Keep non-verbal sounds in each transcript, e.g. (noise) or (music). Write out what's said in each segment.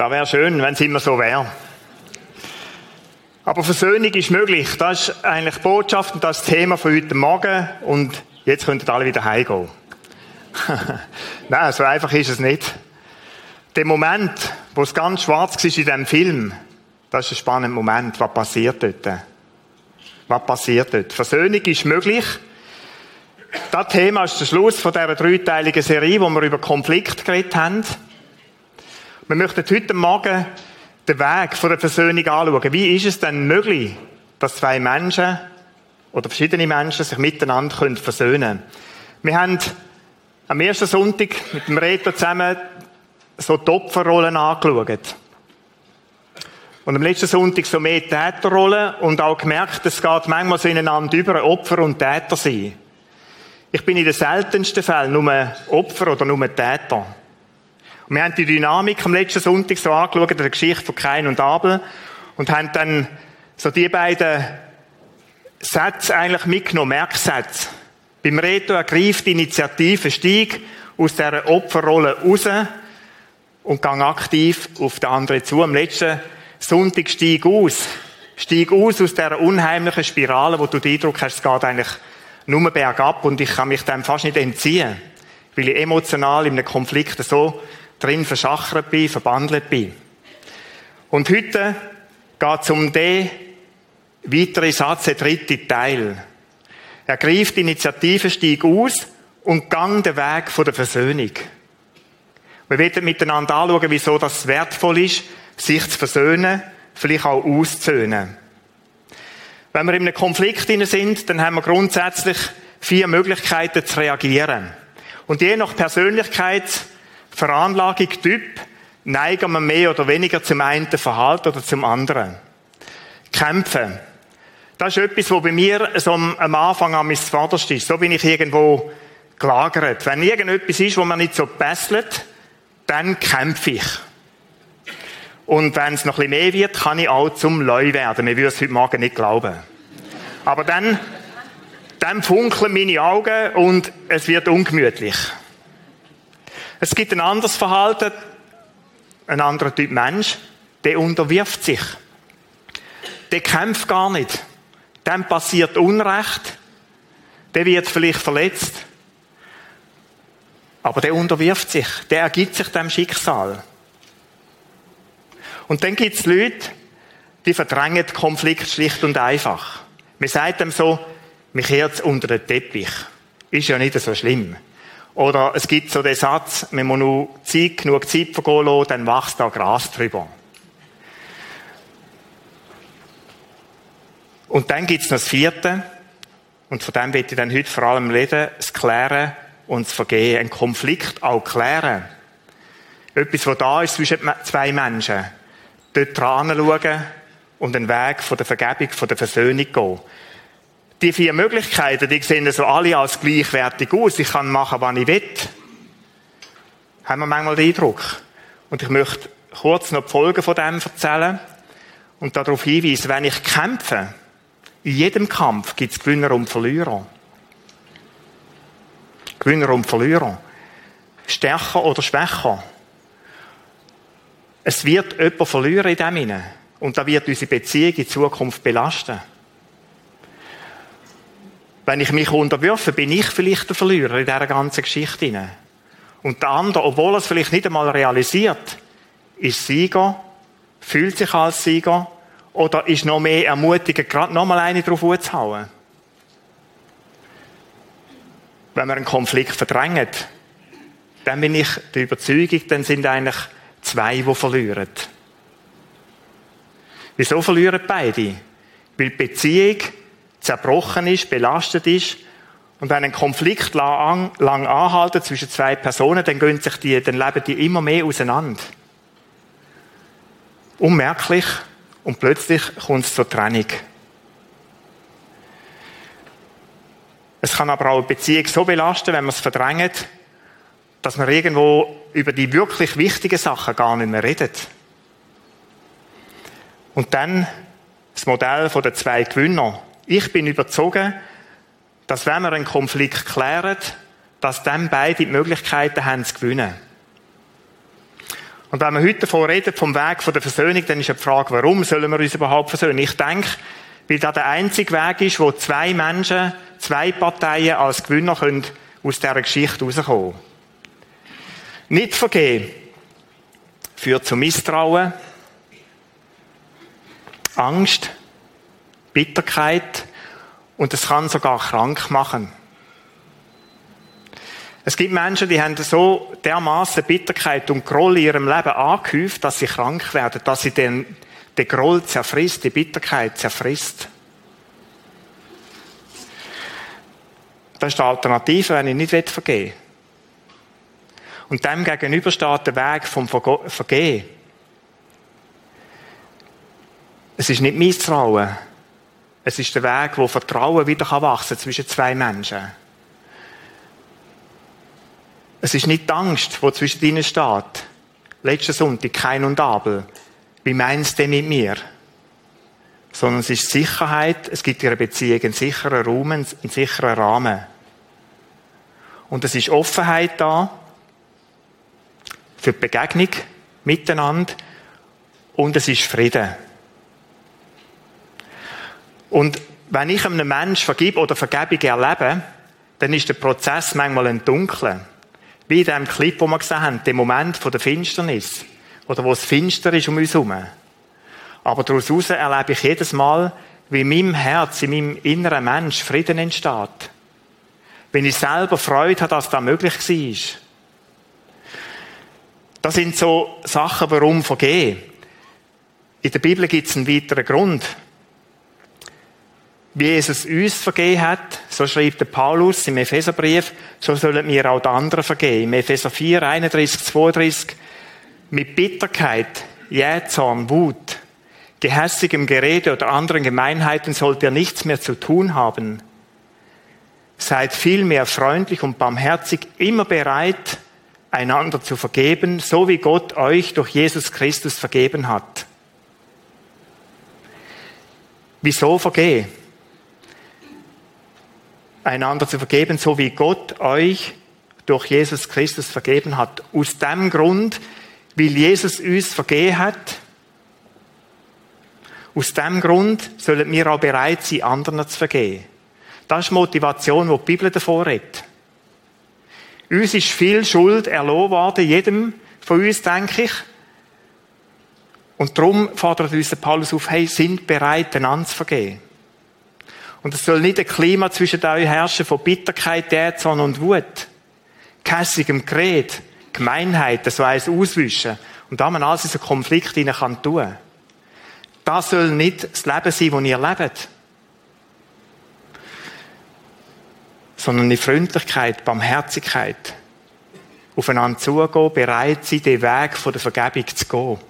Da wäre schön, wenn es immer so wäre. Aber Versöhnung ist möglich. Das ist eigentlich die Botschaft und das Thema von heute Morgen. Und jetzt könnten alle wieder heimgehen. (laughs) Nein, so einfach ist es nicht. Der Moment, wo es ganz schwarz war in diesem Film, das ist ein spannender Moment. Was passiert dort? Was passiert dort? Versöhnung ist möglich. Das Thema ist der Schluss von dieser dreiteiligen Serie, wo wir über Konflikt geredet haben. Wir möchten heute Morgen den Weg von der Versöhnung anschauen. Wie ist es denn möglich, dass zwei Menschen oder verschiedene Menschen sich miteinander können versöhnen können? Wir haben am ersten Sonntag mit dem Reto zusammen so die Opferrollen angeschaut. Und am letzten Sonntag so mehr Täterrollen und auch gemerkt, es geht manchmal so ineinander über, Opfer und Täter sein. Ich bin in den seltensten Fällen nur Opfer oder nur Täter. Wir haben die Dynamik am letzten Sonntag so angeschaut, der Geschichte von Kain und Abel, und haben dann so die beiden Sätze eigentlich mitgenommen, Merksätze. Beim Reto ergreift die Initiative, steig aus dieser Opferrolle raus und gang aktiv auf den anderen zu. Am letzten Sonntag steig aus. Steig aus aus dieser unheimlichen Spirale, wo du den Eindruck hast, es geht eigentlich nur bergab und ich kann mich dem fast nicht entziehen, weil ich emotional in einem Konflikt so drin verschachert bin, verbandelt bin. Und heute geht es um den weiteren Satz, der dritte Teil. Er greift die Initiative, steigt aus und gang den Weg der Versöhnung. Wir werden miteinander anschauen, wieso das wertvoll ist, sich zu versöhnen, vielleicht auch auszusöhnen. Wenn wir in einem Konflikt sind, dann haben wir grundsätzlich vier Möglichkeiten zu reagieren. Und je nach Persönlichkeit Veranlagung, Typ, neigen wir mehr oder weniger zum einen Verhalten oder zum anderen. Kämpfen. Das ist etwas, was bei mir so am Anfang an mein Vaterst ist. So bin ich irgendwo gelagert. Wenn irgendetwas ist, wo man nicht so pässelt, dann kämpfe ich. Und wenn es noch ein bisschen mehr wird, kann ich auch zum Leu werden. Wir würden es heute Morgen nicht glauben. Aber dann, dann funkeln meine Augen und es wird ungemütlich. Es gibt ein anderes Verhalten, ein anderer Typ Mensch, der unterwirft sich. Der kämpft gar nicht. Dem passiert Unrecht. Der wird vielleicht verletzt. Aber der unterwirft sich. Der ergibt sich dem Schicksal. Und dann gibt es Leute, die verdrängen Konflikt schlicht und einfach. Man sagt dem so, mich kehrt unter den Teppich. Ist ja nicht so schlimm. Oder es gibt so den Satz, man muss nur Zeit, genug Zeit vergehen lassen, dann wächst da Gras drüber. Und dann gibt es noch das vierte, und von dem wird ich dann heute vor allem reden, das Klären und das Vergehen, einen Konflikt auch klären. Etwas, was da ist zwischen zwei Menschen. Dort dran schauen und den Weg von der Vergebung, von der Versöhnung gehen die vier Möglichkeiten, die sehen so alle als gleichwertig aus. Ich kann machen, was ich will. Haben wir manchmal den Eindruck. Und ich möchte kurz noch die Folgen von dem erzählen und darauf hinweisen, wenn ich kämpfe, in jedem Kampf gibt es Gewinner und Verlierer. Gewinner und Verlierer. Stärker oder schwächer. Es wird jemand verlieren in dem hinein. Und da wird unsere Beziehung in Zukunft belasten. Wenn ich mich unterwürfe, bin ich vielleicht der Verlierer in dieser ganzen Geschichte. Und der andere, obwohl er es vielleicht nicht einmal realisiert, ist Sieger, fühlt sich als Sieger oder ist noch mehr ermutigend, gerade noch mal eine drauf zu hauen. Wenn man einen Konflikt verdrängt, dann bin ich der Überzeugung, dann sind eigentlich zwei, die verlieren. Wieso verlieren beide? Weil die Beziehung zerbrochen ist, belastet ist. Und wenn ein Konflikt lang, lang anhaltet zwischen zwei Personen, dann gehen sich die, dann leben die immer mehr auseinander. Unmerklich. Und plötzlich kommt es zur Trennung. Es kann aber auch eine Beziehung so belasten, wenn man es verdrängt, dass man irgendwo über die wirklich wichtigen Sachen gar nicht mehr redet. Und dann das Modell der zwei Gewinner. Ich bin überzogen, dass wenn wir einen Konflikt klären, dass dann beide die Möglichkeiten haben zu gewinnen. Und wenn wir heute davon reden, vom Weg der Versöhnung, dann ist die Frage, warum sollen wir uns überhaupt versöhnen? Ich denke, weil das der einzige Weg ist, wo zwei Menschen, zwei Parteien als Gewinner können aus dieser Geschichte rauskommen. Nicht vergeben führt zu Misstrauen, Angst, Bitterkeit und es kann sogar krank machen. Es gibt Menschen, die haben so dermaßen Bitterkeit und Groll in ihrem Leben angehäuft, dass sie krank werden, dass sie den, den Groll zerfrisst, die Bitterkeit zerfrisst. Das ist die Alternative, wenn ich nicht vergeben will. Und dem gegenüber steht der Weg vom Vergehen. Es ist nicht Misstrauen. Es ist der Weg, wo Vertrauen wieder wachsen kann zwischen zwei Menschen. Es ist nicht die Angst, die zwischen ihnen steht. Letzten Sonntag, kein und Abel. Wie meinst du denn mit mir? Sondern es ist Sicherheit, es gibt ihre Beziehung einen sicheren Raum, einen sicheren Rahmen. Und es ist Offenheit da für die Begegnung miteinander und es ist Frieden. Und wenn ich einem Menschen vergib oder Vergebung erlebe, dann ist der Prozess manchmal ein dunkler. Wie in dem Clip, wo wir gesehen haben, der Moment der Finsternis. Oder wo es finster ist um uns herum. Aber daraus erlebe ich jedes Mal, wie in meinem Herz, in meinem inneren Mensch Frieden entsteht. Wenn ich selber Freude habe, dass das möglich war. Das sind so Sachen, warum vergehen. In der Bibel gibt es einen weiteren Grund. Wie Jesus uns vergeben hat, so schreibt der Paulus im Epheserbrief, so sollen wir auch die anderen vergeben. Im Epheser 4, 31, 32, mit Bitterkeit, Jähzorn, Wut, gehässigem Gerede oder anderen Gemeinheiten sollt ihr nichts mehr zu tun haben. Seid vielmehr freundlich und barmherzig, immer bereit, einander zu vergeben, so wie Gott euch durch Jesus Christus vergeben hat. Wieso vergehen? Einander zu vergeben, so wie Gott euch durch Jesus Christus vergeben hat. Aus dem Grund, weil Jesus uns vergeben hat, aus dem Grund sollen wir auch bereit sein, anderen zu vergeben. Das ist die Motivation, die die Bibel davor redet. Uns ist viel Schuld erloben worden, jedem von uns, denke ich. Und darum fordert uns Paulus auf, hey, sind bereit, einander zu vergeben. Und es soll nicht ein Klima zwischen euch herrschen von Bitterkeit, Jähzorn und Wut. Kässigem Gerät, Gemeinheit, so eins auswischen. Und da man alles in so Konflikt hinein kann tun. Das soll nicht das Leben sein, das ihr lebt. Sondern in Freundlichkeit, Barmherzigkeit. Aufeinander zugehen, bereit sein, den Weg der Vergebung zu gehen.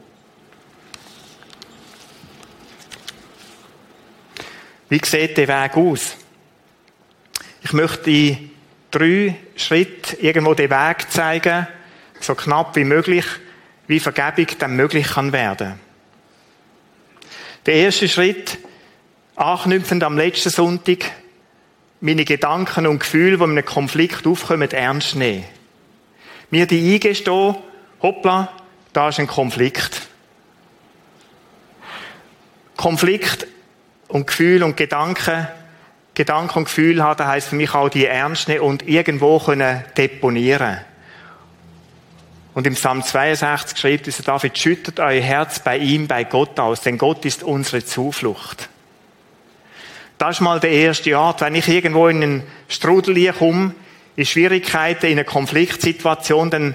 Wie sieht der Weg aus? Ich möchte in drei Schritte irgendwo den Weg zeigen, so knapp wie möglich, wie Vergebung dann möglich kann werden. Der erste Schritt, anknüpfend am letzten Sonntag, meine Gedanken und Gefühle, die in einem Konflikt aufkommen, ernst nehmen. Mir die eingestehen, hoppla, da ist ein Konflikt. Konflikt und Gefühl und Gedanken, Gedanken und Gefühl haben, heisst für mich auch die ernst nehmen und irgendwo können deponieren. Und im Psalm 62 schreibt dieser David, schüttet euer Herz bei ihm, bei Gott aus, denn Gott ist unsere Zuflucht. Das ist mal der erste Art. Wenn ich irgendwo in einen Strudel komme, in Schwierigkeiten, in eine Konfliktsituation, dann,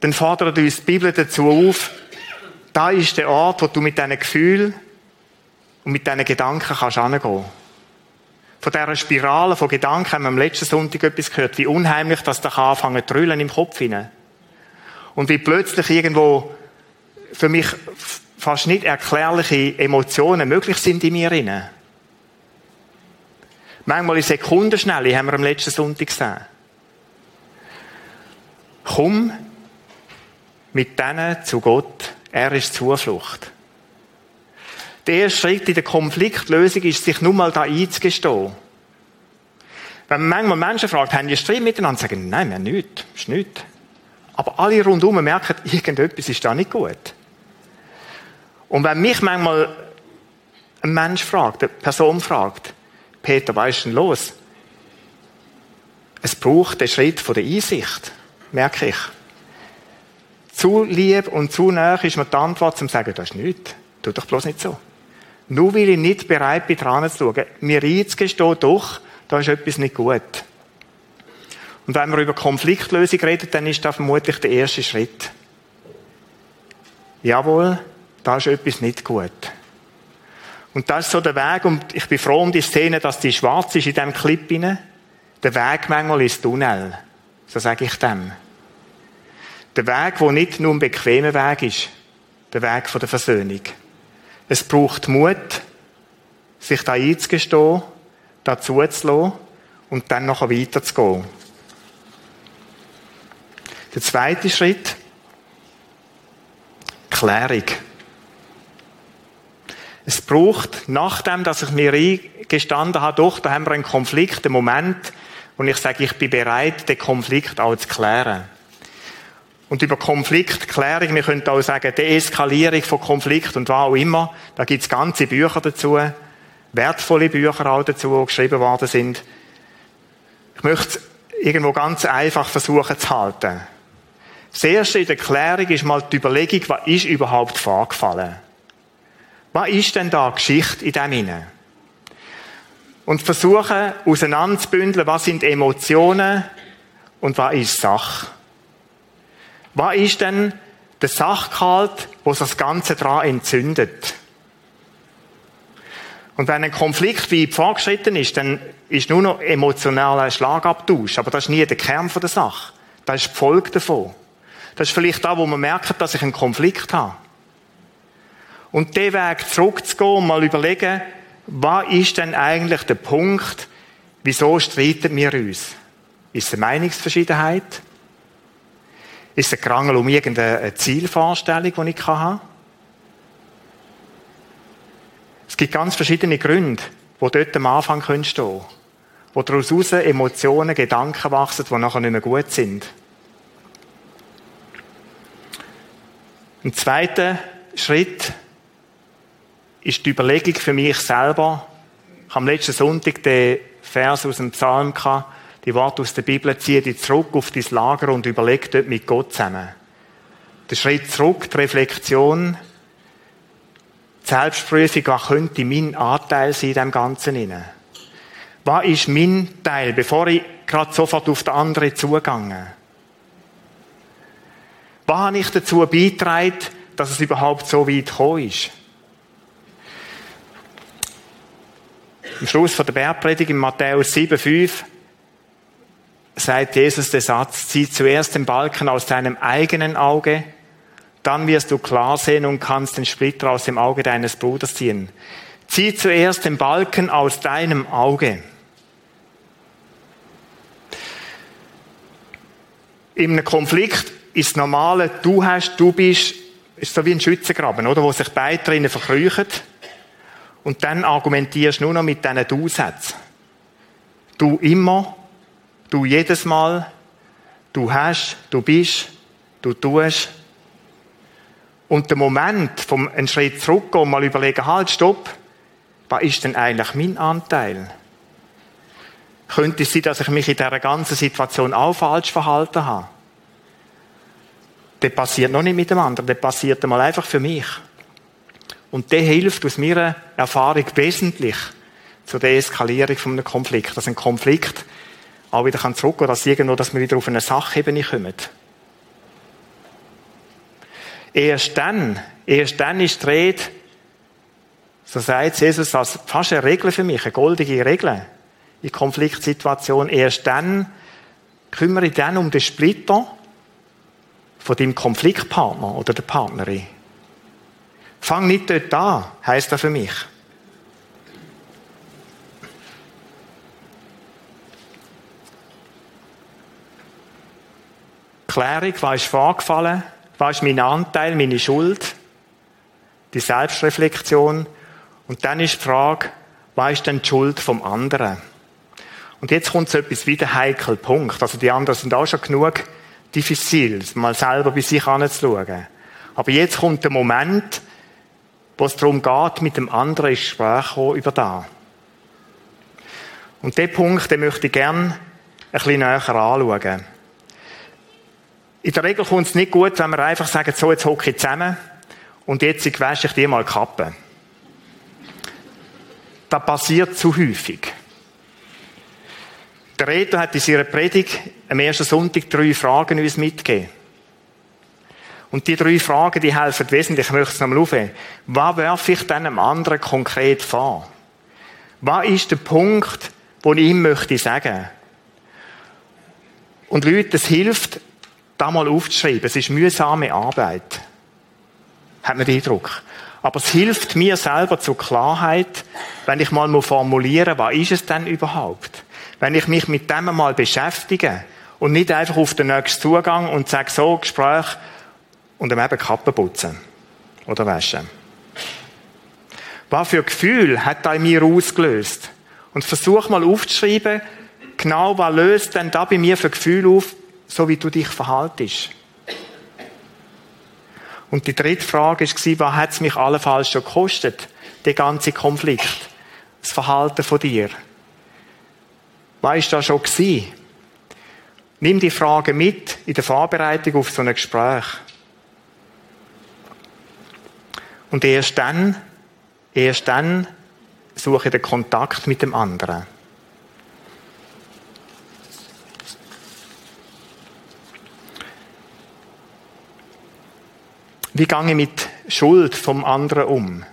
dann fordert uns die Bibel dazu auf, da ist der Ort, wo du mit deinen Gefühlen, und mit diesen Gedanken kannst du hingehen. Von dieser Spirale von Gedanken haben wir am letzten Sonntag etwas gehört, wie unheimlich das da anfangen zu drüllen im Kopf hinein. Und wie plötzlich irgendwo für mich fast nicht erklärliche Emotionen möglich sind in mir hinein. Manchmal in Sekundenschnelle haben wir am letzten Sonntag gesehen. Komm mit denen zu Gott. Er ist Zuflucht. Der erste Schritt in der Konfliktlösung ist, sich nur mal da einzugestehen. Wenn man manchmal Menschen fragt, haben die Streit miteinander, sagen, nein, wir haben nichts, ist nichts. Aber alle rundherum merken, (laughs) irgendetwas ist da nicht gut. Und wenn mich manchmal ein Mensch fragt, eine Person fragt, Peter, was ist denn los? Es braucht den Schritt von der Einsicht, merke ich. Zu lieb und zu nah ist mir die Antwort, zum zu sagen, das ist nichts. Tu doch bloß nicht so. Nur weil ich nicht bereit bin, dran zu schauen, mir einzugestehen, doch, da ist etwas nicht gut. Und wenn wir über Konfliktlösung reden, dann ist das vermutlich der erste Schritt. Jawohl, da ist etwas nicht gut. Und das ist so der Weg, und ich bin froh um die Szene, dass die schwarz ist in diesem Clip rein. Der Weg manchmal ins Tunnel. So sage ich dem. Der Weg, wo nicht nur ein bequemer Weg ist. Der Weg von der Versöhnung. Es braucht Mut, sich da einzugestehen, da zuzulassen und dann nachher weiterzugehen. Der zweite Schritt, Klärung. Es braucht, nachdem, dass ich mir eingestanden habe, doch, da haben wir einen Konflikt, einen Moment, wo ich sage, ich bin bereit, den Konflikt auch zu klären. Und über Konfliktklärung, wir können auch sagen, Deeskalierung von Konflikt und was auch immer, da gibt es ganze Bücher dazu, wertvolle Bücher auch dazu, die geschrieben worden sind. Ich möchte irgendwo ganz einfach versuchen zu halten. Das erste in der Klärung ist mal die Überlegung, was ist überhaupt vorgefallen? Was ist denn da Geschichte in dem hinein? Und versuchen, auseinanderzubündeln, was sind Emotionen und was ist Sache? Was ist denn der Sachgehalt, wo das Ganze dran entzündet? Und wenn ein Konflikt wie vorgeschritten ist, dann ist nur noch emotionaler Schlagabtausch. Aber das ist nie der Kern der Sache. Das ist die Folge davon. Das ist vielleicht da, wo man merkt, dass ich einen Konflikt habe. Und den Weg zurückzugehen und mal überlegen, was ist denn eigentlich der Punkt, wieso streiten wir uns? Ist es eine Meinungsverschiedenheit? Ist ein Krangel um irgendeine Zielvorstellung, die ich habe? Es gibt ganz verschiedene Gründe, die dort am Anfang stehen können. Wo daraus Emotionen, Gedanken wachsen, die nachher nicht mehr gut sind. Ein zweiter Schritt ist die Überlegung für mich selber. Ich habe am letzten Sonntag den Vers aus dem Psalm gehabt, die Worte aus der Bibel, ziehe dich zurück auf dein Lager und überleg dort mit Gott zusammen. Der Schritt zurück, die Reflexion, die Selbstprüfung, was könnte mein Anteil sein in dem Ganzen inne? Was ist mein Teil, bevor ich gerade sofort auf den anderen zugegangen? Was habe ich dazu beigetragen, dass es überhaupt so weit gekommen ist? Am Schluss von der Bergpredigt in Matthäus 7,5 sagt Jesus den Satz, zieh zuerst den Balken aus deinem eigenen Auge, dann wirst du klar sehen und kannst den Splitter aus dem Auge deines Bruders ziehen. Zieh zuerst den Balken aus deinem Auge. In einem Konflikt ist das Normale, du hast, du bist, ist so wie ein Schützengraben, oder? Wo sich beide drinnen verkrüchen. Und dann argumentierst du nur noch mit diesen Du-Sätzen. Du immer, du jedes Mal, du hast, du bist, du tust. Und der Moment vom einen Schritt zurückgehen und mal überlegen, halt, stopp, was ist denn eigentlich mein Anteil? Könnte es sein, dass ich mich in dieser ganzen Situation auch falsch verhalten habe? der passiert noch nicht mit dem anderen, der passiert einmal einfach für mich. Und der hilft aus meiner Erfahrung wesentlich zur Deeskalierung von einem Konflikt. Dass ein Konflikt auch wieder zurückgehen kann, dass irgendwo, dass wir wieder auf eine Sachebene kommen. Erst dann, erst dann ist die Rede, so sagt Jesus, als fast eine Regel für mich, eine goldige Regel in Konfliktsituationen. Erst dann kümmere ich dann um den Splitter, von deinem Konfliktpartner oder der Partnerin. Fang nicht dort an, heisst das für mich. Klärung, was ist vorgefallen, was ist mein Anteil, meine Schuld, die Selbstreflexion. Und dann ist die Frage, was ist denn die Schuld vom anderen? Und jetzt kommt so etwas wie der heikle Punkt. Also die anderen sind auch schon genug diffizil, mal selber bei sich anzuschauen. Aber jetzt kommt der Moment, wo es darum geht, mit dem anderen ins Gespräch über da. Und den Punkt, den möchte ich gerne ein bisschen näher anschauen. In der Regel kommt es nicht gut, wenn wir einfach sagen, so, jetzt hocke ich zusammen und jetzt wasche ich dir mal die Kappe. Das passiert zu häufig. Der Redner hat in seiner Predigt am ersten Sonntag drei Fragen uns mitgegeben. Und die drei Fragen, die helfen wesentlich. Ich möchte es nochmal aufheben. Was werfe ich dann einem anderen konkret vor? Was ist der Punkt, den ich ihm möchte sagen? Und Leute, es hilft, da mal aufzuschreiben. Es ist mühsame Arbeit. Hat man den Eindruck. Aber es hilft mir selber zur Klarheit, wenn ich mal formulieren muss, was ist es denn überhaupt? Wenn ich mich mit dem mal beschäftige und nicht einfach auf den nächsten Zugang und sage so, Gespräch und dann eben Kappen putzen oder waschen. Was für Gefühl hat da in mir ausgelöst? Und versuch mal aufzuschreiben, genau was löst denn da bei mir für Gefühl auf, so wie du dich verhaltest. Und die dritte Frage war, was hat es mich allenfalls schon gekostet, der ganze Konflikt, das Verhalten von dir? Was war da schon gewesen? Nimm die Frage mit in der Vorbereitung auf so ein Gespräch. Und erst dann, erst dann suche ich den Kontakt mit dem anderen. Wie gehe ich mit Schuld vom anderen um?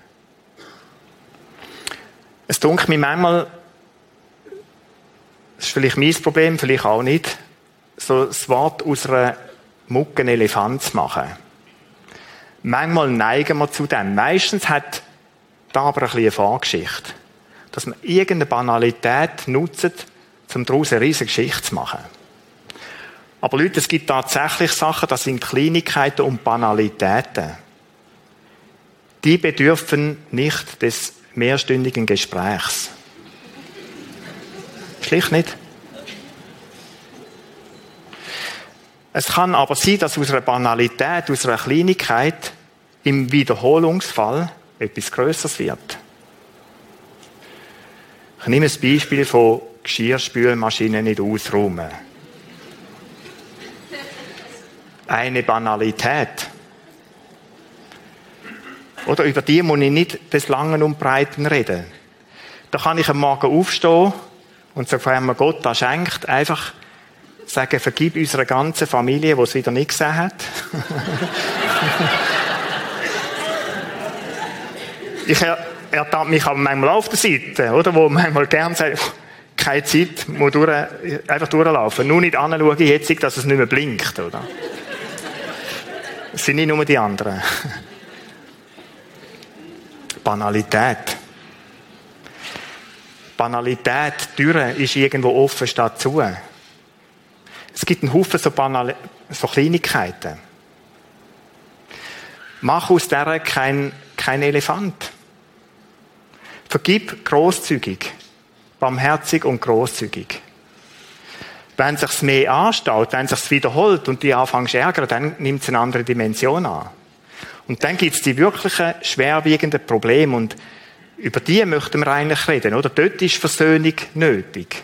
Es dunkelt mir manchmal, das ist vielleicht mein Problem, vielleicht auch nicht, so das Wort aus einer Mucke Elefant zu machen. Manchmal neigen wir zu dem. Meistens hat da aber ein bisschen eine Vorgeschichte. Dass man irgendeine Banalität nutzt, um daraus eine riesige Geschichte zu machen. Aber Leute, es gibt tatsächlich Sachen, das sind Kleinigkeiten und Banalitäten. Die bedürfen nicht des mehrstündigen Gesprächs. Schlicht nicht. Es kann aber sein, dass aus einer Banalität, aus einer Kleinigkeit im Wiederholungsfall etwas Größeres wird. Ich nehme ein Beispiel von Geschirrspülmaschinen nicht ausräumen eine Banalität. Oder über die muss ich nicht des Langen und Breiten reden. Da kann ich am Morgen aufstehen und sofern mir Gott das schenkt, einfach sagen, vergib unserer ganzen Familie, die es wieder nicht gesehen hat. (laughs) ich ertappe mich aber manchmal auf der Seite, oder? Wo manchmal gern sagt, keine Zeit, muss durch, einfach durchlaufen. Nur nicht anschauen jetzt, dass es nicht mehr blinkt, oder? Es sind nicht nur die anderen. Banalität. Banalität, Türe ist irgendwo offen statt zu. Es gibt einen Haufen so, Banal so Kleinigkeiten. Mach aus der kein, kein Elefant. Vergib großzügig, barmherzig und großzügig. Wenn es sich mehr anstaut, wenn es sich wiederholt und die anfängst zu ärgern, dann nimmt es eine andere Dimension an. Und dann gibt es die wirklichen schwerwiegenden Probleme und über die möchten wir eigentlich reden, oder? Dort ist Versöhnung nötig.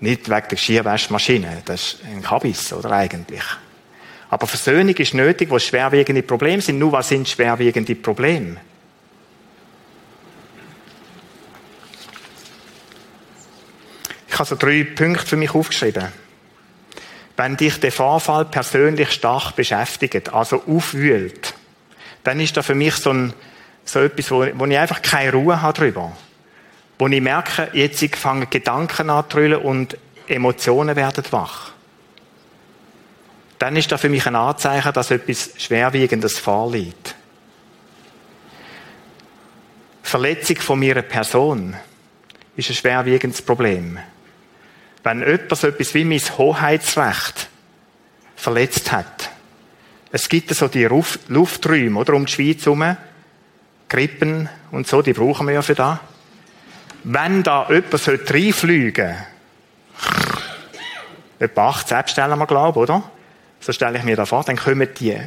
Nicht wegen der Schierwaschmaschine, das ist ein Kabis, oder eigentlich. Aber Versöhnung ist nötig, wo schwerwiegende Probleme sind. Nur was sind schwerwiegende Probleme? Ich habe so drei Punkte für mich aufgeschrieben. Wenn dich der Vorfall persönlich stark beschäftigt, also aufwühlt, dann ist da für mich so, ein, so etwas, wo, wo ich einfach keine Ruhe habe drüber. Wo ich merke, jetzt fangen Gedanken an zu und Emotionen werden wach. Dann ist da für mich ein Anzeichen, dass etwas Schwerwiegendes vorliegt. Verletzung von meiner Person ist ein schwerwiegendes Problem wenn jemand so etwas wie mein Hoheitsrecht verletzt hat. Es gibt so die Lufträume, oder, um die Schweiz herum. Krippen und so, die brauchen wir ja für das. Wenn da jemand reinfliegen sollte, etwa 8 stellen wir, glaube oder? so stelle ich mir da vor, dann kommen die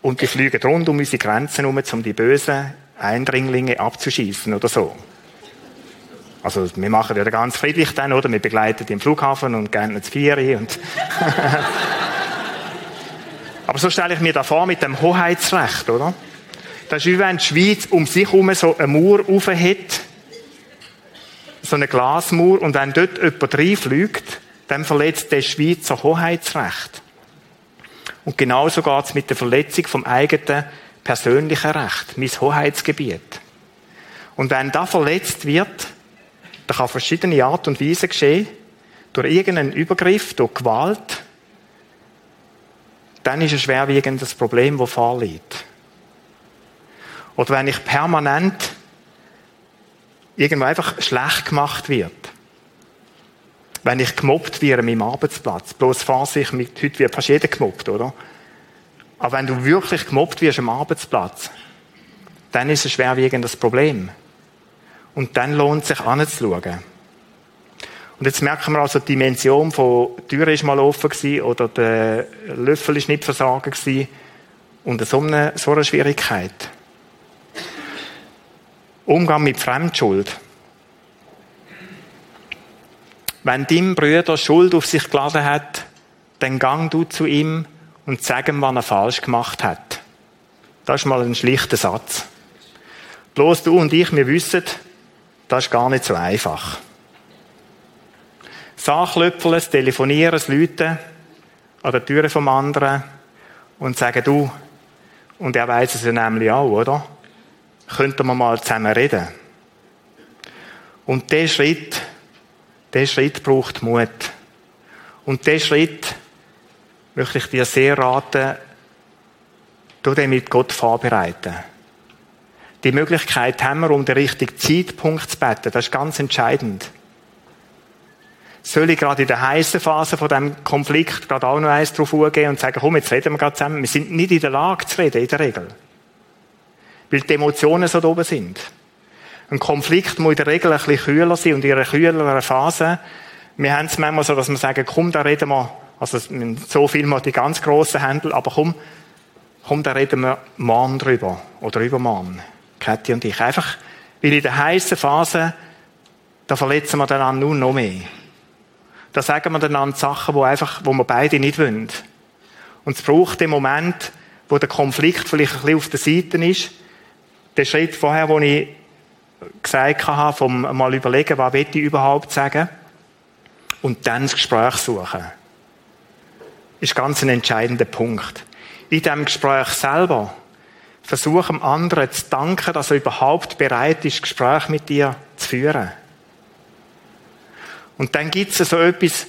und die fliegen rund um unsere Grenzen herum, um die bösen Eindringlinge abzuschießen oder so. Also wir machen ja ganz friedlich dann, oder? Wir begleiten den Flughafen und gehen ins Vieri und (laughs) Aber so stelle ich mir da vor mit dem Hoheitsrecht, oder? Das ist wie wenn die Schweiz um sich herum so eine Mauer hat, so eine Glasmauer, und wenn dort jemand reinfliegt, dann verletzt der Schweizer Hoheitsrecht. Und genauso geht es mit der Verletzung vom eigenen persönlichen Recht, mein Hoheitsgebiet. Und wenn das verletzt wird, dann kann verschiedene Art und Weise geschehen, durch irgendeinen Übergriff, durch Gewalt, dann ist ein schwerwiegendes Problem, das vorliegt. Oder wenn ich permanent irgendwo einfach schlecht gemacht wird. Wenn ich gemobbt werde an meinem Arbeitsplatz. Bloß Vorsicht, mit, heute wird fast jeder gemobbt, oder? Aber wenn du wirklich gemobbt wirst am Arbeitsplatz, dann ist es ein schwerwiegendes Problem. Und dann lohnt es sich anzuschauen. Und jetzt merken wir also, die Dimension von die Tür ist mal offen gewesen, oder der Löffel ist nicht versagen gewesen. Und so eine, so eine Schwierigkeit. Umgang mit Fremdschuld. Wenn dein Bruder Schuld auf sich geladen hat, dann gang du zu ihm und sag ihm, was er falsch gemacht hat. Das ist mal ein schlichter Satz. Bloß du und ich, wir wissen, das ist gar nicht so einfach. Sachlöpfeln, telefonieren, Leute an der Tür vom anderen und sagen, du, und er weiß es ja nämlich auch, oder? könnten wir mal zusammen reden. Und der Schritt, der Schritt braucht Mut. Und der Schritt möchte ich dir sehr raten, du den mit Gott vorbereiten. Die Möglichkeit haben wir, um den richtigen Zeitpunkt zu beten. Das ist ganz entscheidend. Soll ich gerade in der heißen Phase von dem Konflikt gerade auch noch eins drauf gehen und sagen, komm, jetzt reden wir gerade zusammen. Wir sind nicht in der Lage zu reden, in der Regel weil die Emotionen so oben sind. Ein Konflikt muss in der Regel ein bisschen kühler sein und in einer kühleren Phase. Wir haben es manchmal so, dass wir sagen, komm, da reden wir, also so viel mal die ganz grossen Händel, aber komm, komm, da reden wir morgen drüber oder übermorgen. Kathi und ich. Einfach, weil in der heißen Phase, da verletzen wir dann nur noch mehr. Da sagen wir dann Sachen, wo einfach, wo wir beide nicht wollen. Und es braucht den Moment, wo der Konflikt vielleicht ein bisschen auf der Seite ist, der Schritt vorher, wo ich gesagt habe, vom mal überlegen, was will ich überhaupt sagen, und dann das Gespräch suchen, ist ganz ein entscheidender Punkt. In dem Gespräch selber versuche dem anderen zu danken, dass er überhaupt bereit ist, Gespräch mit dir zu führen. Und dann gibt es so etwas,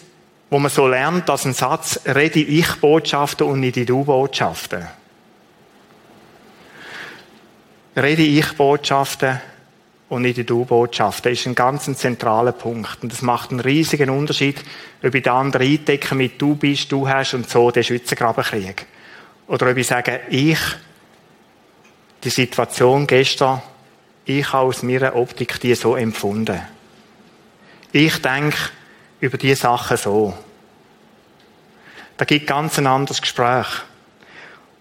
wo man so lernt, dass ein Satz rede ich Botschaften und nicht du Botschaften rede ich Botschaften und nicht die Du-Botschaften. Das ist ein ganz zentraler Punkt. Und das macht einen riesigen Unterschied, ob ich den anderen eindecke mit Du bist, Du hast und so den Schützengrabenkrieg. Oder ob ich sage, ich, die Situation gestern, ich habe aus meiner Optik die so empfunden. Ich denke über diese Sachen so. Da gibt ganz ein anderes Gespräch.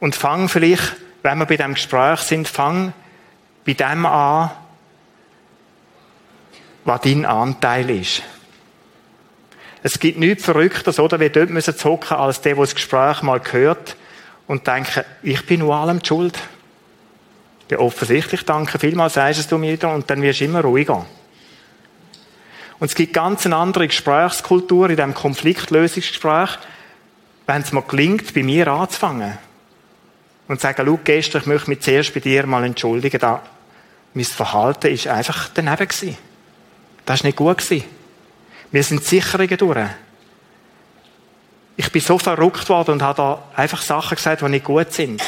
Und fang vielleicht, wenn wir bei dem Gespräch sind, fang bei dem an, was dein Anteil ist. Es gibt nichts Verrücktes, oder? Wir dort müssen zocken, als der, der das Gespräch mal hört und denken, ich bin nur allem schuld. Ja, offensichtlich, danke vielmals, sagst du mir und dann wirst du immer ruhiger. Und es gibt ganz eine andere Gesprächskultur in diesem Konfliktlösungsgespräch, wenn es mir gelingt, bei mir anzufangen. Und sagen, schau, gestern, ich möchte mich zuerst bei dir mal entschuldigen, da mein Verhalten ist einfach daneben gewesen. Das war nicht gut gewesen. Wir sind Sicherungen durch. Ich bin so verrückt worden und habe da einfach Sachen gesagt, die nicht gut sind.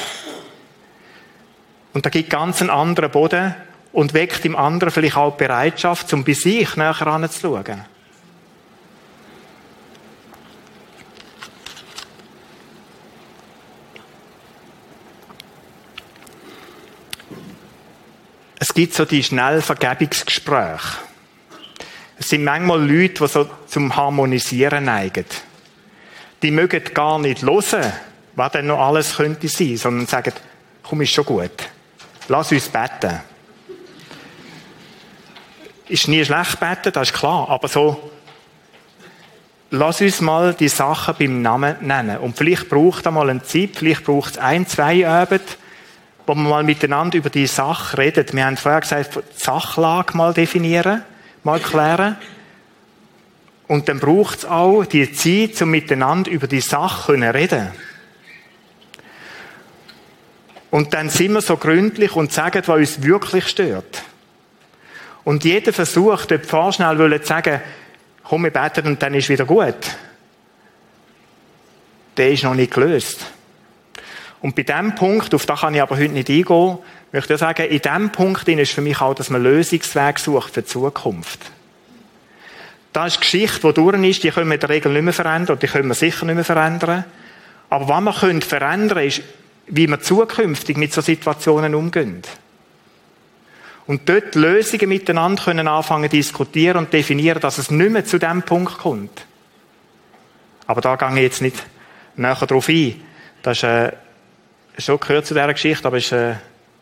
Und da gibt ganz einen anderen Boden und weckt im anderen vielleicht auch die Bereitschaft, um bei sich näher anzuschauen. Es gibt so die schnellen Es sind manchmal Leute, die so zum Harmonisieren neigen. die mögen gar nicht hören, was denn noch alles könnte sein, sondern sagen, komm, ist schon gut. Lass uns beten. Ist nie schlecht beten, das ist klar, aber so, lass uns mal die Sachen beim Namen nennen. Und vielleicht braucht es mal eine Zeit, vielleicht braucht es ein, zwei Abend, wo man mal miteinander über die Sache redet. Wir haben vorher gesagt, die Sachlage mal definieren, mal klären. Und dann braucht es auch die Zeit, um miteinander über die Sache zu reden. Und dann sind wir so gründlich und sagen, was uns wirklich stört. Und jeder versucht, dort vorschnell zu sagen, komm, wir beten und dann ist wieder gut. Der ist noch nicht gelöst. Und bei dem Punkt, auf das kann ich aber heute nicht eingehen, möchte ich sagen, in dem Punkt ist für mich auch, dass man Lösungsweg sucht für die Zukunft. Das ist Geschichte, die durch ist, die können wir in der Regel nicht mehr verändern, und die können wir sicher nicht mehr verändern. Aber was wir verändern können, ist, wie wir zukünftig mit so Situationen umgehen. Und dort Lösungen miteinander können anfangen diskutieren und definieren, dass es nicht mehr zu dem Punkt kommt. Aber da gehe ich jetzt nicht näher drauf ein. Das ist äh, schon gehört zu dieser Geschichte, aber ist äh,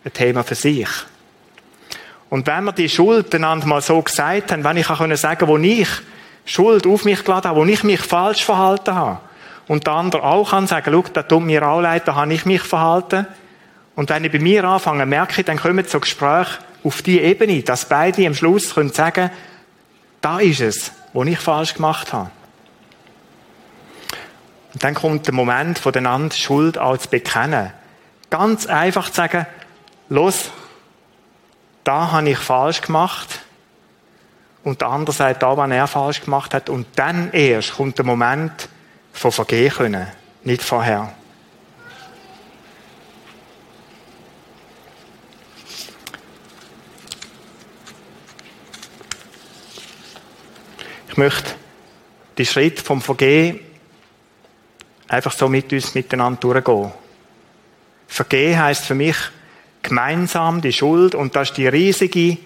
ein Thema für sich. Und wenn wir die Schuld einander mal so gesagt haben, wenn ich auch sagen können, wo ich Schuld auf mich geladen habe, wo ich mich falsch verhalten habe, und der andere auch kann sagen, schau, da tut mir auch leid, da habe ich mich verhalten. Und wenn ich bei mir anfange, merke ich, dann kommen so Gespräche auf die Ebene, dass beide am Schluss können sagen, da ist es, wo ich falsch gemacht habe. Und dann kommt der Moment, wo den anderen Schuld zu bekennen. Ganz einfach zu sagen, los, da habe ich falsch gemacht. Und der andere sagt da, was er falsch gemacht hat. Und dann erst kommt der Moment von vergehen können, nicht vorher. Ich möchte die Schritt vom Vergehen einfach so mit uns miteinander durchgehen. Vergehen heißt für mich gemeinsam die Schuld und das ist die riesige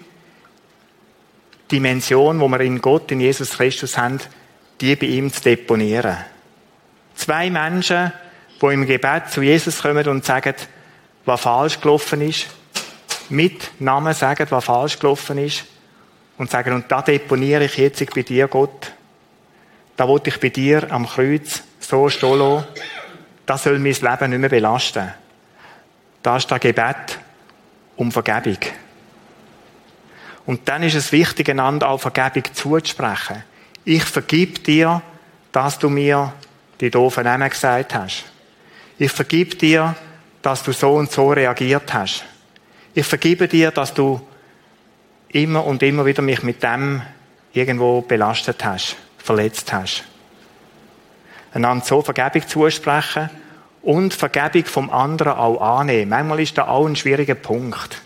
Dimension, wo wir in Gott, in Jesus Christus haben, die bei ihm zu deponieren. Zwei Menschen, die im Gebet zu Jesus kommen und sagen, was falsch gelaufen ist, mit Namen sagen, was falsch gelaufen ist und sagen, und da deponiere ich jetzt bei dir, Gott. Da wollte ich bei dir am Kreuz so stehen lassen. Das soll mein Leben nicht mehr belasten. Da ist das Gebet um Vergebung. Und dann ist es wichtig, einander auch Vergebung zuzusprechen. Ich vergib dir, dass du mir die doofen Namen gesagt hast. Ich vergib dir, dass du so und so reagiert hast. Ich vergebe dir, dass du immer und immer wieder mich mit dem irgendwo belastet hast, verletzt hast. Einander so Vergebung zusprechen und Vergebung vom anderen auch annehmen. Manchmal ist da auch ein schwieriger Punkt.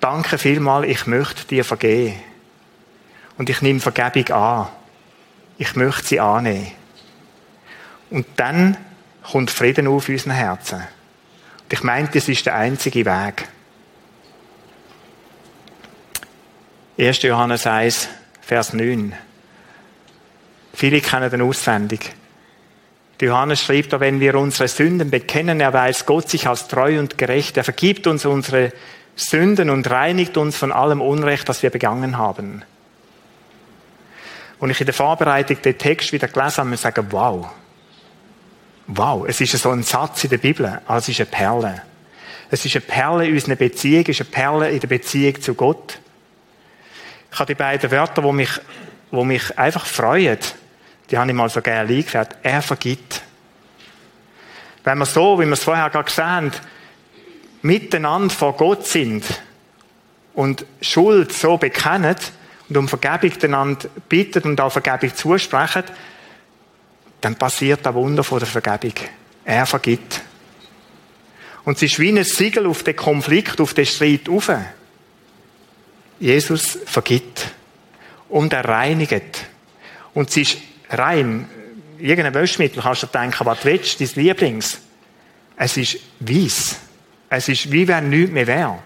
Danke vielmal, ich möchte dir vergehen. Und ich nehme Vergebung an. Ich möchte sie annehmen. Und dann kommt Frieden auf unseren Herzen. Und ich meine, das ist der einzige Weg. 1. Johannes 1, Vers 9. Viele kennen den auswendig. Johannes schrieb da, wenn wir unsere Sünden bekennen, er weiß Gott sich als treu und gerecht. Er vergibt uns unsere Sünden und reinigt uns von allem Unrecht, das wir begangen haben. Und ich in der Vorbereitung den Text wieder gelesen habe, muss sagen, wow. Wow, es ist so ein Satz in der Bibel, also es ist eine Perle. Es ist eine Perle in unserer Beziehung, es ist eine Perle in der Beziehung zu Gott. Ich habe die beiden Wörter, die mich, die mich einfach freuen, die habe ich mal so gerne eingeführt. Er vergibt. Wenn wir so, wie wir es vorher gerade gesehen haben, miteinander vor Gott sind und Schuld so bekennen und um Vergebung einander bitten und auch Vergebung zusprechen, dann passiert ein Wunder von der Vergebung. Er vergibt. Und es ist wie ein Siegel auf den Konflikt, auf den Streit auf. Jesus vergibt und er reinigt. Und es ist rein, irgendein Wäschmittel kannst du denken, was du willst, dein Lieblings. Es ist weiß. Es ist wie wenn nichts mehr wäre.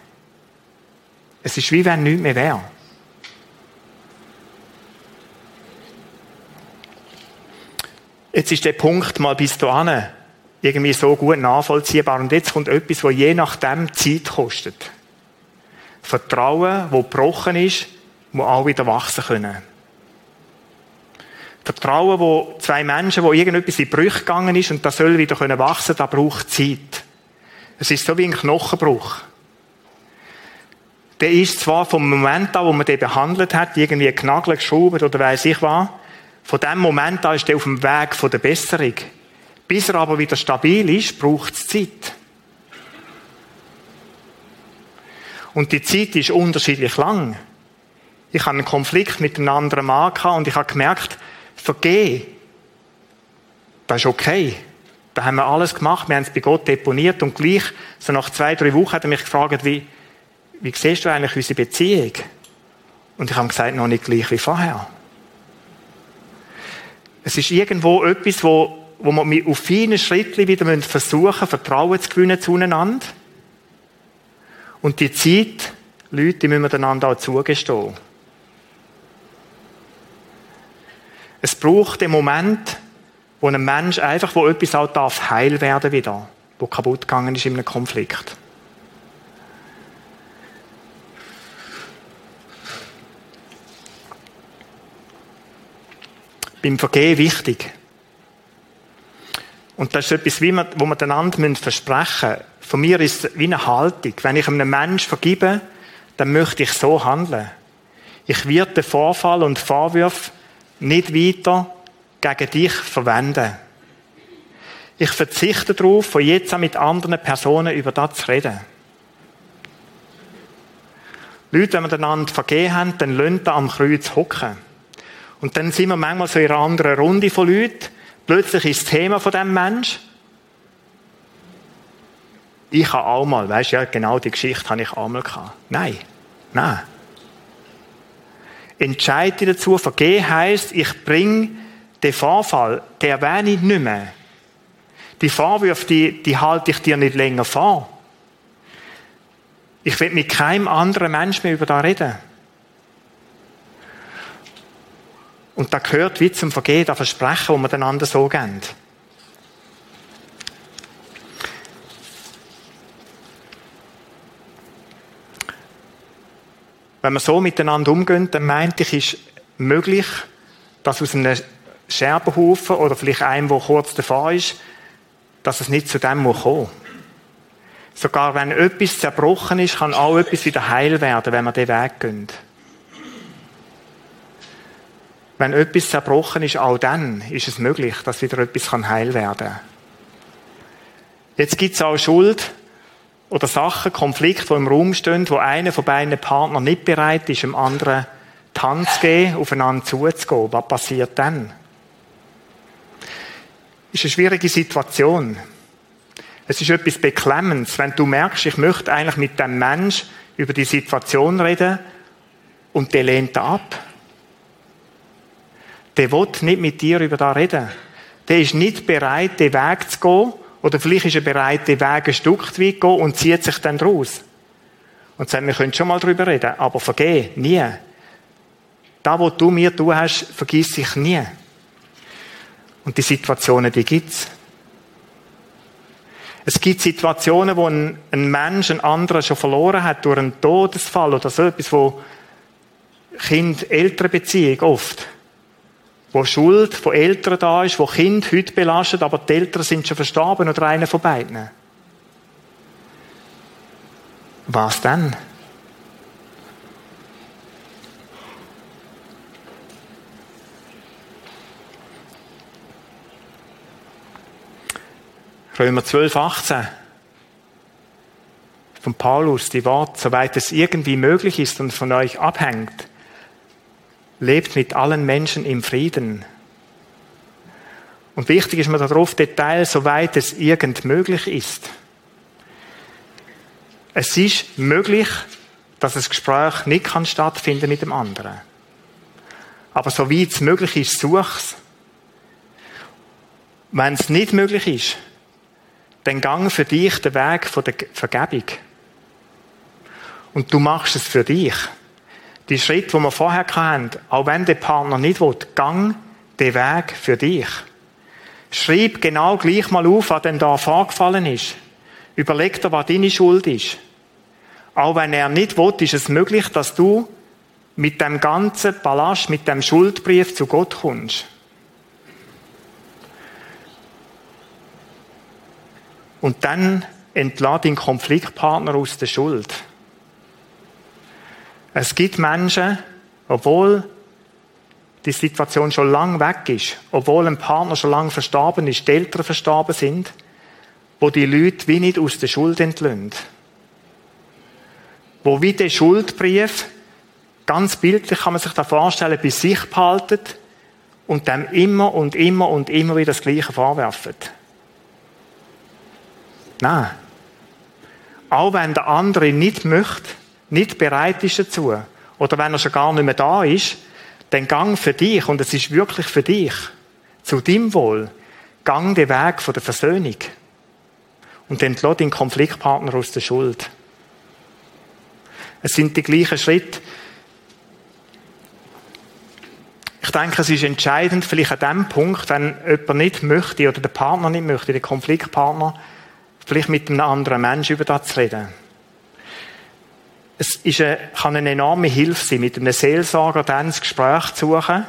Es ist wie wenn nichts mehr wäre. Jetzt ist der Punkt mal bis dahin irgendwie so gut nachvollziehbar. Und jetzt kommt etwas, was je nachdem Zeit kostet. Vertrauen, wo gebrochen ist, muss auch wieder wachsen können. Vertrauen, wo zwei Menschen, wo irgendetwas in Brüche gegangen ist und das soll wieder können wachsen, da braucht Zeit. Es ist so wie ein Knochenbruch. Der ist zwar vom Moment an, wo man den behandelt hat, irgendwie genagelt, geschraubt oder weiss ich was, von dem Moment an ist er auf dem Weg der Besserung. Bis er aber wieder stabil ist, braucht es Zeit. Und die Zeit ist unterschiedlich lang. Ich habe einen Konflikt mit einem anderen Mann gehabt und ich habe gemerkt, vergehen, das ist okay. Da haben wir alles gemacht, wir haben es bei Gott deponiert und gleich, so nach zwei, drei Wochen hat er mich gefragt, wie, wie siehst du eigentlich unsere Beziehung? Und ich habe gesagt, noch nicht gleich wie vorher. Es ist irgendwo etwas, wo, wo wir auf feinen Schritten wieder versuchen Vertrauen zu gewinnen zueinander. Und die Zeit, Leute, die müssen wir einander auch zugestehen. Es braucht den Moment, wo ein Mensch einfach, wo etwas auch darf heil werden wieder, wo kaputt gegangen ist in einem Konflikt. Beim Vergehen wichtig. Und das ist etwas, wie wir, wo wir einander versprechen müssen. Von mir ist es wie eine Haltung. Wenn ich einem Menschen vergebe, dann möchte ich so handeln. Ich werde den Vorfall und Vorwürfe nicht weiter gegen dich verwenden. Ich verzichte darauf, von jetzt an mit anderen Personen über das zu reden. Leute, wenn wir einander vergeben haben, dann wir am Kreuz hocken. Und dann sind wir manchmal so in einer anderen Runde von Leuten. Plötzlich ist das Thema von dem Mensch. Ich habe auch mal, weißt du, ja, genau die Geschichte habe ich auch mal gehabt. Nein. Nein. Entscheide dazu, vergehen heisst, ich bringe den Vorfall, der erwähne ich nicht mehr. Die Vorwürfe, die, die halte ich dir nicht länger vor. Ich will mit keinem anderen Menschen mehr über das reden. Und da gehört wie zum Vergehen, das Versprechen, das wir einander so geben. Wenn wir so miteinander umgehen, dann meinte ich, ist möglich, dass aus einem Scherbenhaufen oder vielleicht einem, der kurz davor ist, dass es nicht zu dem muss. Sogar wenn etwas zerbrochen ist, kann auch etwas wieder heil werden, wenn wir den Weg gehen. Wenn etwas zerbrochen ist, auch dann ist es möglich, dass wieder etwas heil werden kann. Jetzt gibt es auch Schuld oder Sachen, Konflikte, die im Raum stehen, wo einer von beiden Partnern nicht bereit ist, dem anderen die Hand zu geben, aufeinander zuzugehen. Was passiert dann? ist eine schwierige Situation. Es ist etwas Beklemmendes, wenn du merkst, ich möchte eigentlich mit dem Mensch über die Situation reden und der lehnt ab. Der will nicht mit dir über das reden. Der ist nicht bereit, den Weg zu gehen, oder vielleicht ist er bereit, den Weg ein Stück weit zu gehen und zieht sich dann raus. Und sagt, wir können schon mal darüber reden, aber vergeh, nie. Da, wo du mir tun hast, vergiss ich nie. Und die Situationen, die gibt's. Es gibt Situationen, wo ein, ein Mensch einen anderen schon verloren hat durch einen Todesfall oder so etwas, wo Kind-Eltern-Beziehung oft, wo Schuld von Eltern da ist, wo Kind heute belastet, aber die Eltern sind schon verstorben oder einer von beiden. Was dann? Römer 12, 18. Von Paulus, die Worte, soweit es irgendwie möglich ist und von euch abhängt, lebt mit allen Menschen im Frieden. Und wichtig ist mir darauf Detail, soweit es irgend möglich ist. Es ist möglich, dass das Gespräch nicht kann stattfinden mit dem anderen. Aber soweit es möglich ist, such's. Wenn es nicht möglich ist, dann gang für dich den Weg der Vergebung. Und du machst es für dich. Die Schritte, die wir vorher hatten, auch wenn der Partner nicht will, gang den Weg für dich. Schreib genau gleich mal auf, was denn da vorgefallen ist. Überleg dir, was deine Schuld ist. Auch wenn er nicht will, ist es möglich, dass du mit dem ganzen Ballast, mit dem Schuldbrief zu Gott kommst. Und dann entlass den Konfliktpartner aus der Schuld. Es gibt Menschen, obwohl die Situation schon lang weg ist, obwohl ein Partner schon lange verstorben ist, die Eltern verstorben sind, wo die Leute wie nicht aus der Schuld entlöhnt. Wo wie der Schuldbrief, ganz bildlich kann man sich da vorstellen, bei sich behalten und dem immer und immer und immer wieder das Gleiche vorwerfen. Nein. Auch wenn der andere nicht möchte, nicht bereit ist dazu, oder wenn er schon gar nicht mehr da ist, dann gang für dich, und es ist wirklich für dich, zu deinem Wohl, gang den Weg von der Versöhnung. Und dann lass den Konfliktpartner aus der Schuld. Es sind die gleichen Schritte. Ich denke, es ist entscheidend, vielleicht an dem Punkt, wenn jemand nicht möchte oder der Partner nicht möchte, der Konfliktpartner, vielleicht mit einem anderen Menschen über das zu reden. Es ist eine, kann eine enorme Hilfe sein, mit einem Seelsorger dann das Gespräch zu suchen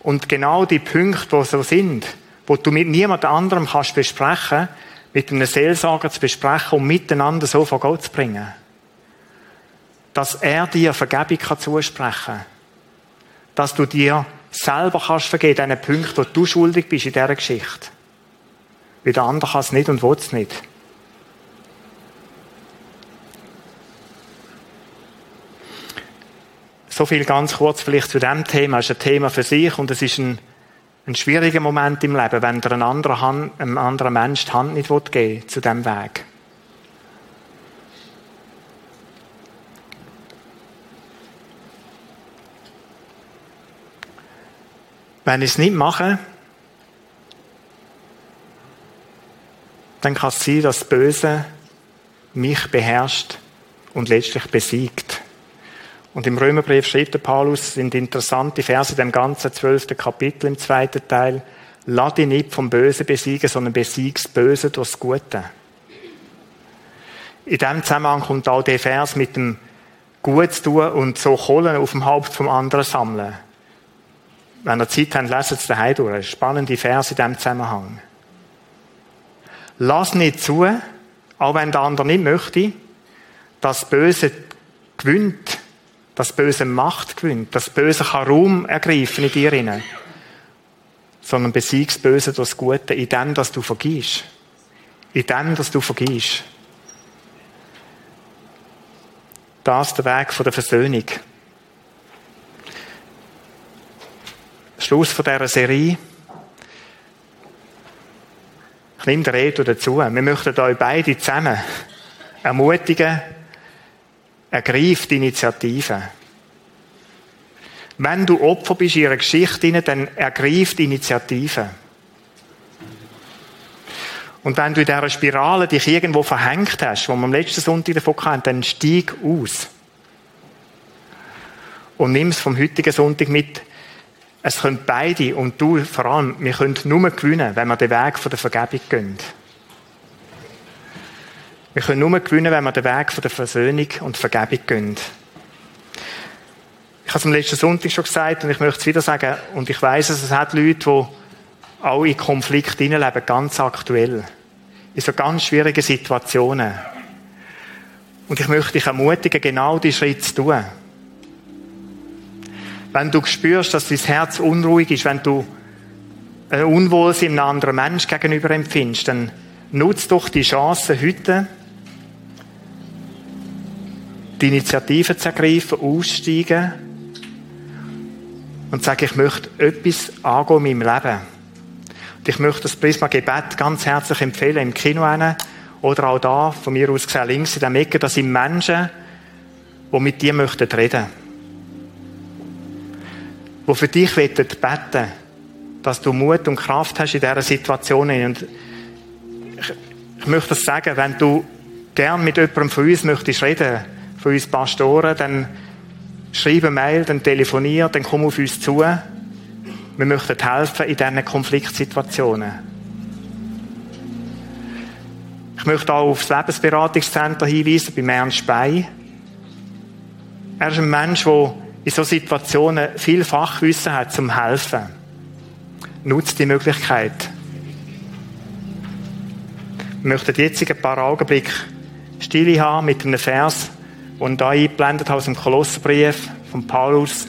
und genau die Punkte, die so sind, wo du mit niemand anderem kannst besprechen, mit einem Seelsorger zu besprechen und miteinander so vor Gott zu bringen. Dass er dir Vergebung kann zusprechen kann. Dass du dir selber kannst vergeben, diesen Punkt, wo du schuldig bist in dieser Geschichte. Weil der andere kann es nicht und will es nicht. So viel ganz kurz vielleicht zu dem Thema. Es ist ein Thema für sich und es ist ein, ein schwieriger Moment im Leben, wenn der ein anderer Hand, einem anderen Mensch die Hand nicht geben will, zu diesem Weg. Wenn ich es nicht mache, dann kann es sein, dass das Böse mich beherrscht und letztlich besiegt. Und im Römerbrief schreibt der Paulus, sind interessante Verse dem ganzen zwölften Kapitel im zweiten Teil. Lass dich nicht vom Bösen besiegen, sondern besiegst Böse durch das Gute. In diesem Zusammenhang kommt auch der Vers mit dem Gut tun und so Kohlen auf dem Haupt vom anderen sammeln. Wenn ihr Zeit habt, lesen Sie daheim durch. Spannende Verse in diesem Zusammenhang. Lass nicht zu, auch wenn der andere nicht möchte, dass Böse gewinnt, dass Böse Macht gewinnt, dass Böse kann Raum ergreifen in dir hinein. Sondern besiegst Böse durch das Gute in dem, dass du vergisst. In dem, dass du vergisst. Das ist der Weg der Versöhnung. Schluss von dieser Serie. Ich nehme den Redo dazu. Wir möchten euch beide zusammen ermutigen, ergreift die Initiative. Wenn du Opfer bist in ihrer Geschichte, dann ergreift die Initiative. Und wenn du in dieser Spirale dich irgendwo verhängt hast, wo wir am letzten Sonntag davon hatten, dann steig aus. Und nimm es vom heutigen Sonntag mit. Es können beide und du vor allem, wir können nur gewinnen, wenn wir den Weg von der Vergebung gehen. Wir können nur gewinnen, wenn wir den Weg der Versöhnung und Vergebung gehen. Ich habe es am letzten Sonntag schon gesagt und ich möchte es wieder sagen. Und ich weiß, es hat Leute, die auch in Konflikt leben, ganz aktuell. In so ganz schwierigen Situationen. Und ich möchte dich ermutigen, genau diese Schritte zu tun. Wenn du spürst, dass dein Herz unruhig ist, wenn du ein Unwohlsein einem anderen Mensch gegenüber empfindest, dann nutzt doch die Chance heute, die Initiative zu ergreifen, aussteigen und sagen, ich möchte etwas angehen in meinem Leben. Und ich möchte das Prisma-Gebet ganz herzlich empfehlen, im Kino hin, oder auch da, von mir aus gesehen, links in der Ecke, das sind Menschen, die mit dir möchten reden. Die für dich beten beten, dass du Mut und Kraft hast in dieser Situation. Und ich, ich möchte das sagen, wenn du gern mit jemandem von uns möchtest reden, von uns Pastoren, dann schreib eine Mail, dann telefonier, dann komm auf uns zu. Wir möchten helfen in diesen Konfliktsituationen. Ich möchte auch auf das Lebensberatungscenter hinweisen, bei Ernst Spey. Er ist ein Mensch, der in solchen Situationen viel Fachwissen hat zum Helfen. Nutzt die Möglichkeit. Wir möchten jetzt ein paar Augenblicke Stille haben mit einem Vers, ich hier eingeblendet habe aus dem Kolosserbrief von Paulus.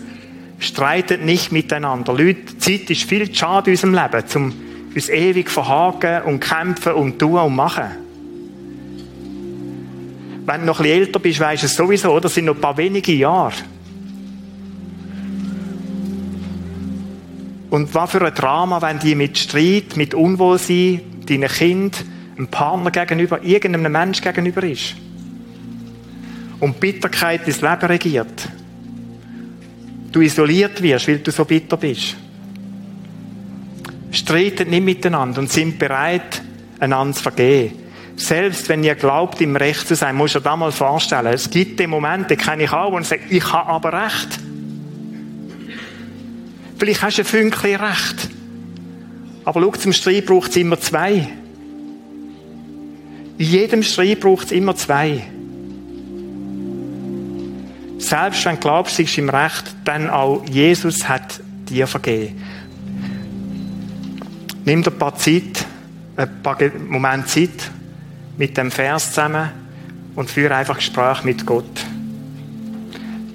Streitet nicht miteinander. Leute, Zeit ist viel schade in unserem Leben, um uns ewig verhaken und kämpfen und tun und machen. Wenn du noch ein bisschen älter bist, weisst du es sowieso, oder? Das sind noch ein paar wenige Jahre. Und was für ein Drama, wenn die mit Streit, mit Unwohlsein, deinen Kind, einem Partner gegenüber, irgendeinem Mensch gegenüber ist. Und Bitterkeit das Leben regiert. Du isoliert wirst, weil du so bitter bist. Streiten nicht miteinander und sind bereit, einander zu vergeben. Selbst wenn ihr glaubt, im Recht zu sein, muss ihr da mal vorstellen. Es gibt den Moment, den kenne ich auch, wo ich sage, ich habe aber Recht. Vielleicht hast du ein Fünkchen Recht. Aber schau, zum Streit braucht es immer zwei. In jedem Streit braucht es immer zwei. Selbst wenn du glaubst, du bist im Recht, dann auch Jesus hat dir vergeben. Nimm dir ein paar Zeit, ein paar Momente Zeit mit dem Vers zusammen und führe einfach Gespräch mit Gott.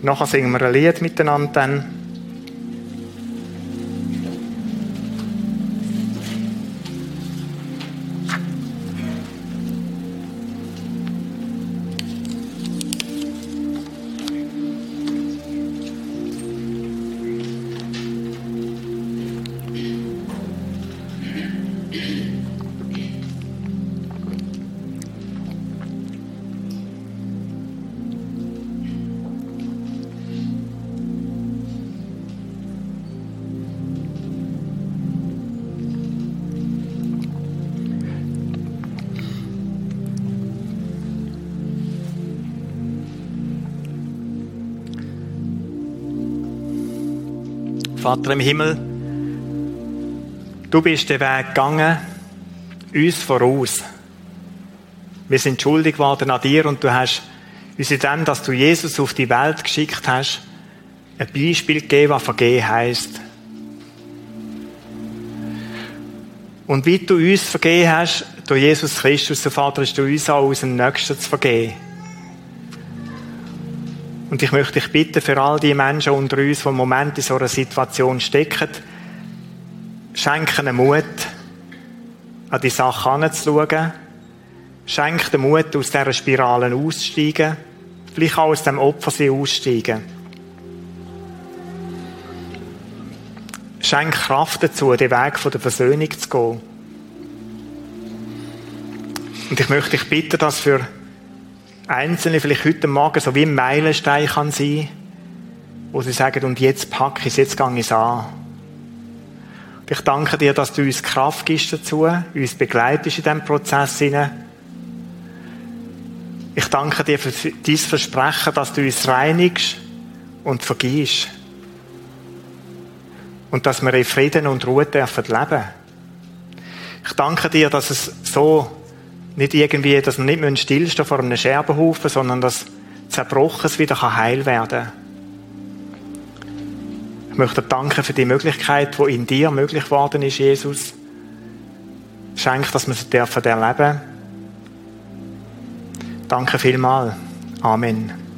Nachher singen wir ein Lied miteinander dann. Vater im Himmel, du bist den Weg gegangen, uns voraus. Wir sind schuldig geworden an dir und du hast uns in dem, dass du Jesus auf die Welt geschickt hast, ein Beispiel gegeben, was vergehen heisst. Und wie du uns vergeben hast, durch Jesus Christus, so Vater, hast du uns auch dem Nächsten zu vergeben. Und ich möchte dich bitten, für all die Menschen unter uns, die im Moment in so einer Situation stecken, schenke ihnen Mut, an die Sache anzuschauen. Schenke den Mut, aus dieser Spirale auszusteigen. Vielleicht auch aus dem Opfer sie aussteigen. Schenke Kraft dazu, den Weg der Versöhnung zu gehen. Und ich möchte dich bitten, dass für Einzelne vielleicht heute Morgen so wie ein Meilenstein kann sein, wo sie sagen, und jetzt packe ich es, jetzt gehe ich es an. Und ich danke dir, dass du uns Kraft gibst dazu, uns begleitest in diesem Prozess. Ich danke dir für dein Versprechen, dass du uns reinigst und vergisst. Und dass wir in Frieden und Ruhe dürfen leben. Ich danke dir, dass es so nicht irgendwie, dass wir nicht stillstehen vor einem Scherbenhaufen, sondern dass Zerbrochenes wieder heil werden kann. Ich möchte danken für die Möglichkeit, die in dir möglich geworden ist, Jesus. Schenk, dass wir sie dürfen erleben. Danke vielmals. Amen.